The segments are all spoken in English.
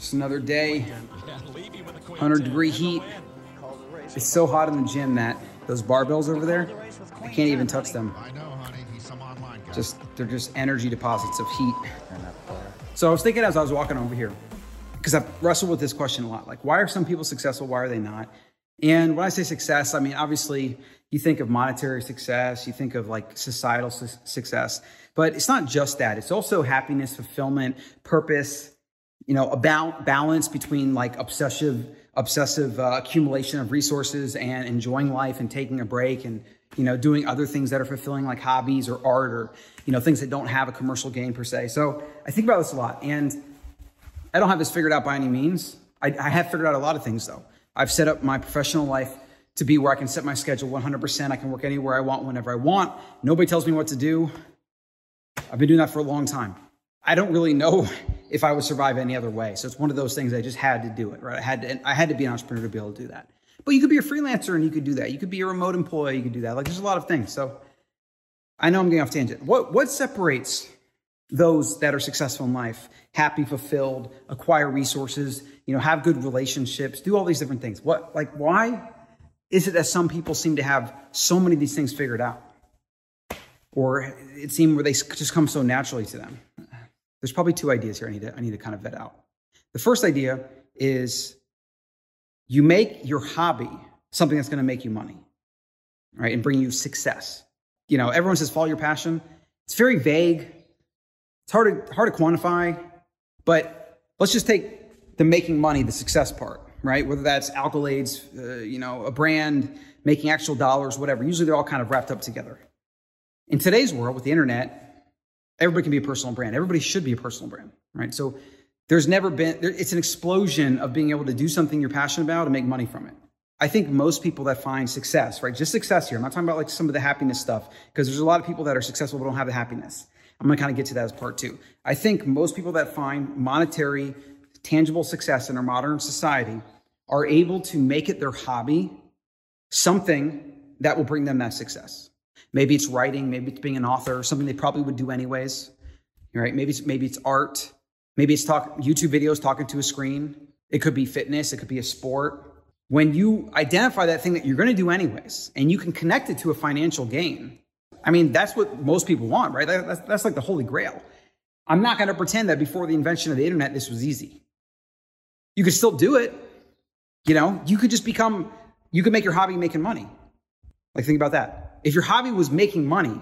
Just another day, 100 degree heat. It's so hot in the gym that those barbells over there, I can't even touch them. Just they're just energy deposits of heat. So I was thinking as I was walking over here, because I've wrestled with this question a lot. Like, why are some people successful? Why are they not? And when I say success, I mean obviously you think of monetary success, you think of like societal su- success, but it's not just that. It's also happiness, fulfillment, purpose, you know, a balance between like obsessive, obsessive uh, accumulation of resources and enjoying life and taking a break and, you know, doing other things that are fulfilling like hobbies or art or, you know, things that don't have a commercial gain per se. So I think about this a lot and I don't have this figured out by any means. I, I have figured out a lot of things though. I've set up my professional life to be where I can set my schedule 100%. I can work anywhere I want, whenever I want. Nobody tells me what to do. I've been doing that for a long time. I don't really know if I would survive any other way. So it's one of those things I just had to do it, right? I had to, I had to be an entrepreneur to be able to do that. But you could be a freelancer and you could do that. You could be a remote employee, you could do that. Like there's a lot of things. So I know I'm getting off tangent. What what separates those that are successful in life, happy, fulfilled, acquire resources, you know, have good relationships, do all these different things? What like why is it that some people seem to have so many of these things figured out? Or it seems where they just come so naturally to them? There's probably two ideas here I need to, I need to kind of vet out. The first idea is you make your hobby something that's going to make you money, right? And bring you success. You know, everyone says follow your passion. It's very vague. It's hard to, hard to quantify, but let's just take the making money, the success part, right? Whether that's accolades, uh, you know, a brand, making actual dollars, whatever. Usually they're all kind of wrapped up together. In today's world with the internet, everybody can be a personal brand. Everybody should be a personal brand, right? So there's never been, there, it's an explosion of being able to do something you're passionate about and make money from it. I think most people that find success, right? Just success here. I'm not talking about like some of the happiness stuff because there's a lot of people that are successful but don't have the happiness. I'm going to kind of get to that as part two. I think most people that find monetary tangible success in our modern society are able to make it their hobby something that will bring them that success. Maybe it's writing, maybe it's being an author, something they probably would do anyways. Right? Maybe it's maybe it's art, maybe it's talk YouTube videos talking to a screen. It could be fitness, it could be a sport. When you identify that thing that you're going to do anyways, and you can connect it to a financial gain, I mean, that's what most people want, right? That's, that's like the holy grail. I'm not going to pretend that before the invention of the internet, this was easy. You could still do it. You know, you could just become, you could make your hobby making money. Like, think about that. If your hobby was making money,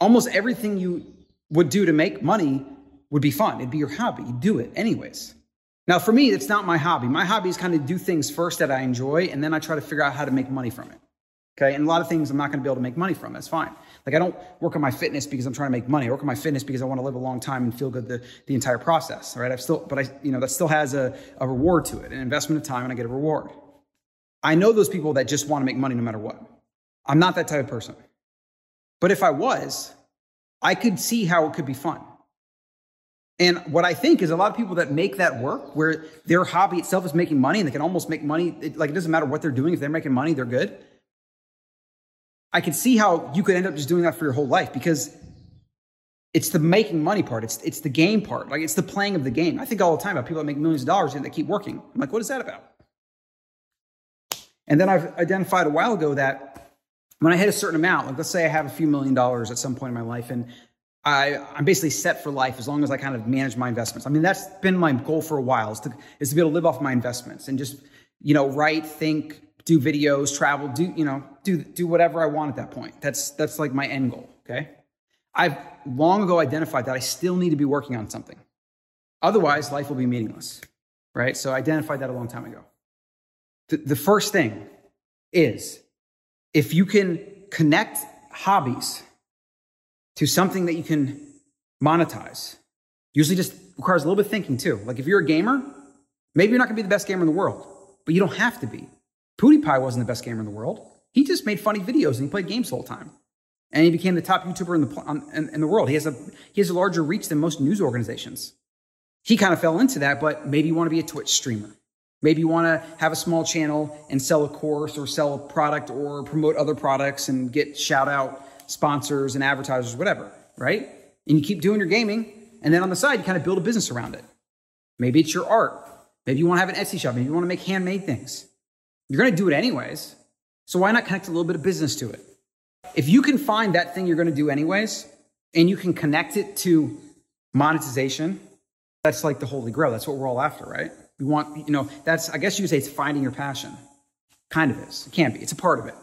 almost everything you would do to make money would be fun. It'd be your hobby. You'd do it anyways. Now, for me, it's not my hobby. My hobby is kind of do things first that I enjoy, and then I try to figure out how to make money from it. Okay. And a lot of things I'm not going to be able to make money from. That's fine. Like I don't work on my fitness because I'm trying to make money. I work on my fitness because I want to live a long time and feel good the, the entire process. Right. I've still, but I, you know, that still has a, a reward to it, an investment of time, and I get a reward. I know those people that just want to make money no matter what. I'm not that type of person. But if I was, I could see how it could be fun. And what I think is a lot of people that make that work, where their hobby itself is making money and they can almost make money, it, like it doesn't matter what they're doing, if they're making money, they're good. I can see how you could end up just doing that for your whole life because it's the making money part. It's it's the game part. Like it's the playing of the game. I think all the time about people that make millions of dollars and they keep working. I'm like, what is that about? And then I've identified a while ago that when I hit a certain amount, like let's say I have a few million dollars at some point in my life, and I, I'm basically set for life as long as I kind of manage my investments. I mean, that's been my goal for a while is to, is to be able to live off my investments and just, you know, write, think, do videos, travel, do, you know, do, do whatever I want at that point. That's, that's like my end goal. Okay. I've long ago identified that I still need to be working on something. Otherwise, life will be meaningless. Right. So I identified that a long time ago. The, the first thing is if you can connect hobbies to something that you can monetize, usually just requires a little bit of thinking too. Like if you're a gamer, maybe you're not going to be the best gamer in the world, but you don't have to be. PewDiePie wasn't the best gamer in the world. He just made funny videos and he played games the whole time. And he became the top YouTuber in the, in, in the world. He has, a, he has a larger reach than most news organizations. He kind of fell into that, but maybe you want to be a Twitch streamer. Maybe you want to have a small channel and sell a course or sell a product or promote other products and get shout out sponsors and advertisers, whatever, right? And you keep doing your gaming. And then on the side, you kind of build a business around it. Maybe it's your art. Maybe you want to have an Etsy shop. Maybe you want to make handmade things. You're going to do it anyways. So why not connect a little bit of business to it? If you can find that thing you're going to do anyways, and you can connect it to monetization, that's like the holy grail. That's what we're all after, right? We want, you know, that's, I guess you could say it's finding your passion. Kind of is. It can be. It's a part of it.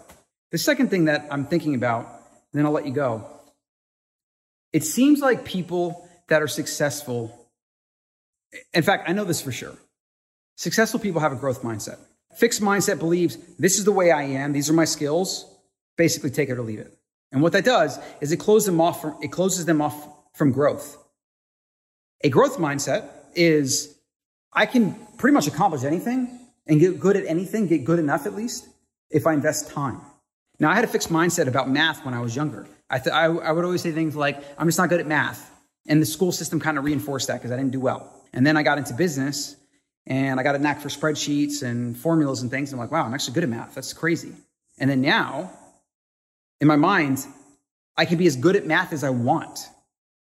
The second thing that I'm thinking about, then I'll let you go. It seems like people that are successful, in fact, I know this for sure. Successful people have a growth mindset. Fixed mindset believes this is the way I am, these are my skills, basically take it or leave it. And what that does is it closes them off from, it closes them off from growth. A growth mindset is I can pretty much accomplish anything and get good at anything, get good enough at least, if I invest time. Now, I had a fixed mindset about math when I was younger. I, th- I, I would always say things like, I'm just not good at math. And the school system kind of reinforced that because I didn't do well. And then I got into business and I got a knack for spreadsheets and formulas and things. And I'm like, wow, I'm actually good at math. That's crazy. And then now, in my mind, I can be as good at math as I want.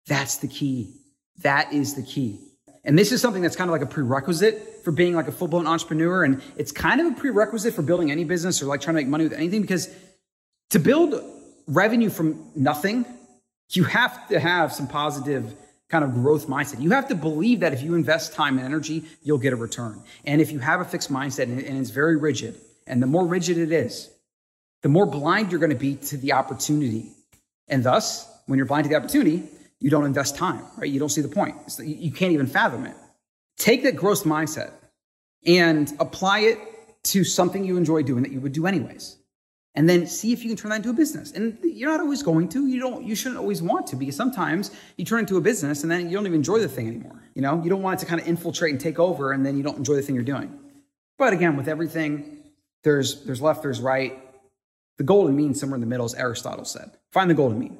That's the key. That is the key. And this is something that's kind of like a prerequisite for being like a full blown entrepreneur. And it's kind of a prerequisite for building any business or like trying to make money with anything because to build revenue from nothing, you have to have some positive kind of growth mindset. You have to believe that if you invest time and energy, you'll get a return. And if you have a fixed mindset and it's very rigid, and the more rigid it is, the more blind you're going to be to the opportunity. And thus, when you're blind to the opportunity, you don't invest time, right? You don't see the point. you can't even fathom it. Take that growth mindset and apply it to something you enjoy doing that you would do anyways and then see if you can turn that into a business. And you're not always going to. You don't. You shouldn't always want to because sometimes you turn into a business and then you don't even enjoy the thing anymore. You know, you don't want it to kind of infiltrate and take over, and then you don't enjoy the thing you're doing. But again, with everything, there's there's left, there's right. The golden mean somewhere in the middle, as Aristotle said. Find the golden mean.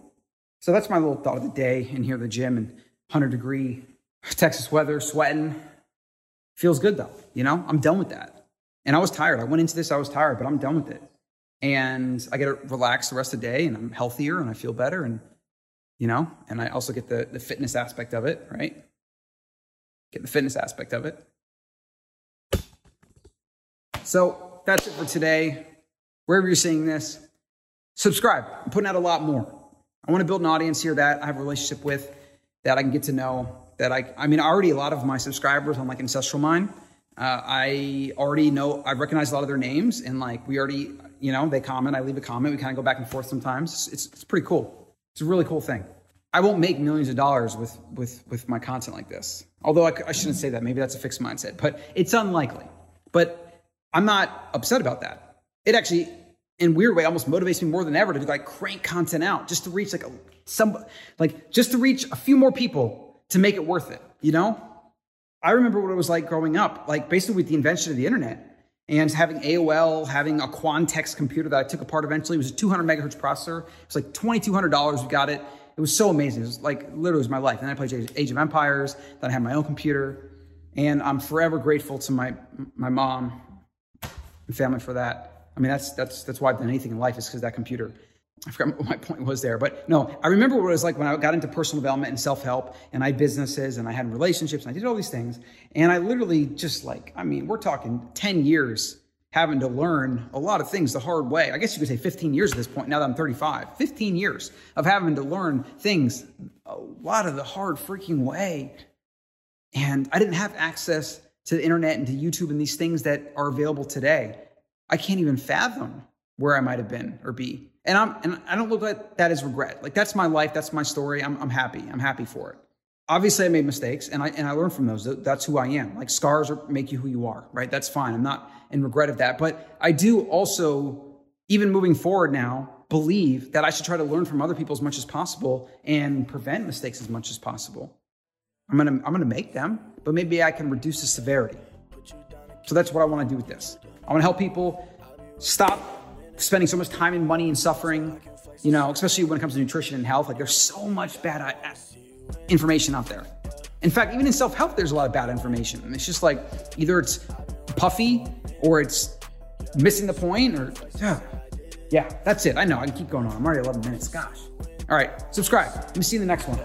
So that's my little thought of the day in here at the gym and 100 degree Texas weather, sweating. Feels good though. You know, I'm done with that. And I was tired. I went into this, I was tired, but I'm done with it and I get to relax the rest of the day and I'm healthier and I feel better and you know, and I also get the, the fitness aspect of it, right? Get the fitness aspect of it. So that's it for today. Wherever you're seeing this, subscribe. I'm putting out a lot more. I want to build an audience here that I have a relationship with, that I can get to know. That I, I mean, already a lot of my subscribers on like Ancestral Mind, uh, I already know, I recognize a lot of their names, and like we already, you know, they comment, I leave a comment, we kind of go back and forth sometimes. It's, it's pretty cool. It's a really cool thing. I won't make millions of dollars with, with, with my content like this. Although I, I shouldn't say that. Maybe that's a fixed mindset, but it's unlikely. But I'm not upset about that. It actually, in weird way, almost motivates me more than ever to like crank content out just to reach like a, some, like just to reach a few more people to make it worth it, you know? I remember what it was like growing up, like basically with the invention of the internet and having AOL, having a Quantex computer that I took apart eventually. It was a 200 megahertz processor. It was like $2,200. We got it. It was so amazing. It was like literally was my life. Then I played Age of Empires. Then I had my own computer. And I'm forever grateful to my, my mom and family for that. I mean, that's, that's, that's why I've done anything in life is because that computer. I forgot what my point was there, but no, I remember what it was like when I got into personal development and self help, and I had businesses and I had relationships and I did all these things. And I literally just like, I mean, we're talking 10 years having to learn a lot of things the hard way. I guess you could say 15 years at this point, now that I'm 35. 15 years of having to learn things a lot of the hard freaking way. And I didn't have access to the internet and to YouTube and these things that are available today. I can't even fathom where I might have been or be and I'm and I don't look at that as regret. Like that's my life, that's my story. I'm I'm happy. I'm happy for it. Obviously, I made mistakes, and I and I learned from those. That's who I am. Like scars are, make you who you are, right? That's fine. I'm not in regret of that. But I do also, even moving forward now, believe that I should try to learn from other people as much as possible and prevent mistakes as much as possible. I'm gonna I'm gonna make them, but maybe I can reduce the severity. So that's what I want to do with this. I want to help people stop spending so much time and money and suffering, you know, especially when it comes to nutrition and health. Like there's so much bad uh, information out there. In fact, even in self help, there's a lot of bad information. And it's just like either it's puffy or it's missing the point or, yeah, yeah, that's it. I know I can keep going on. I'm already 11 minutes. Gosh. All right, subscribe. Let me see you in the next one.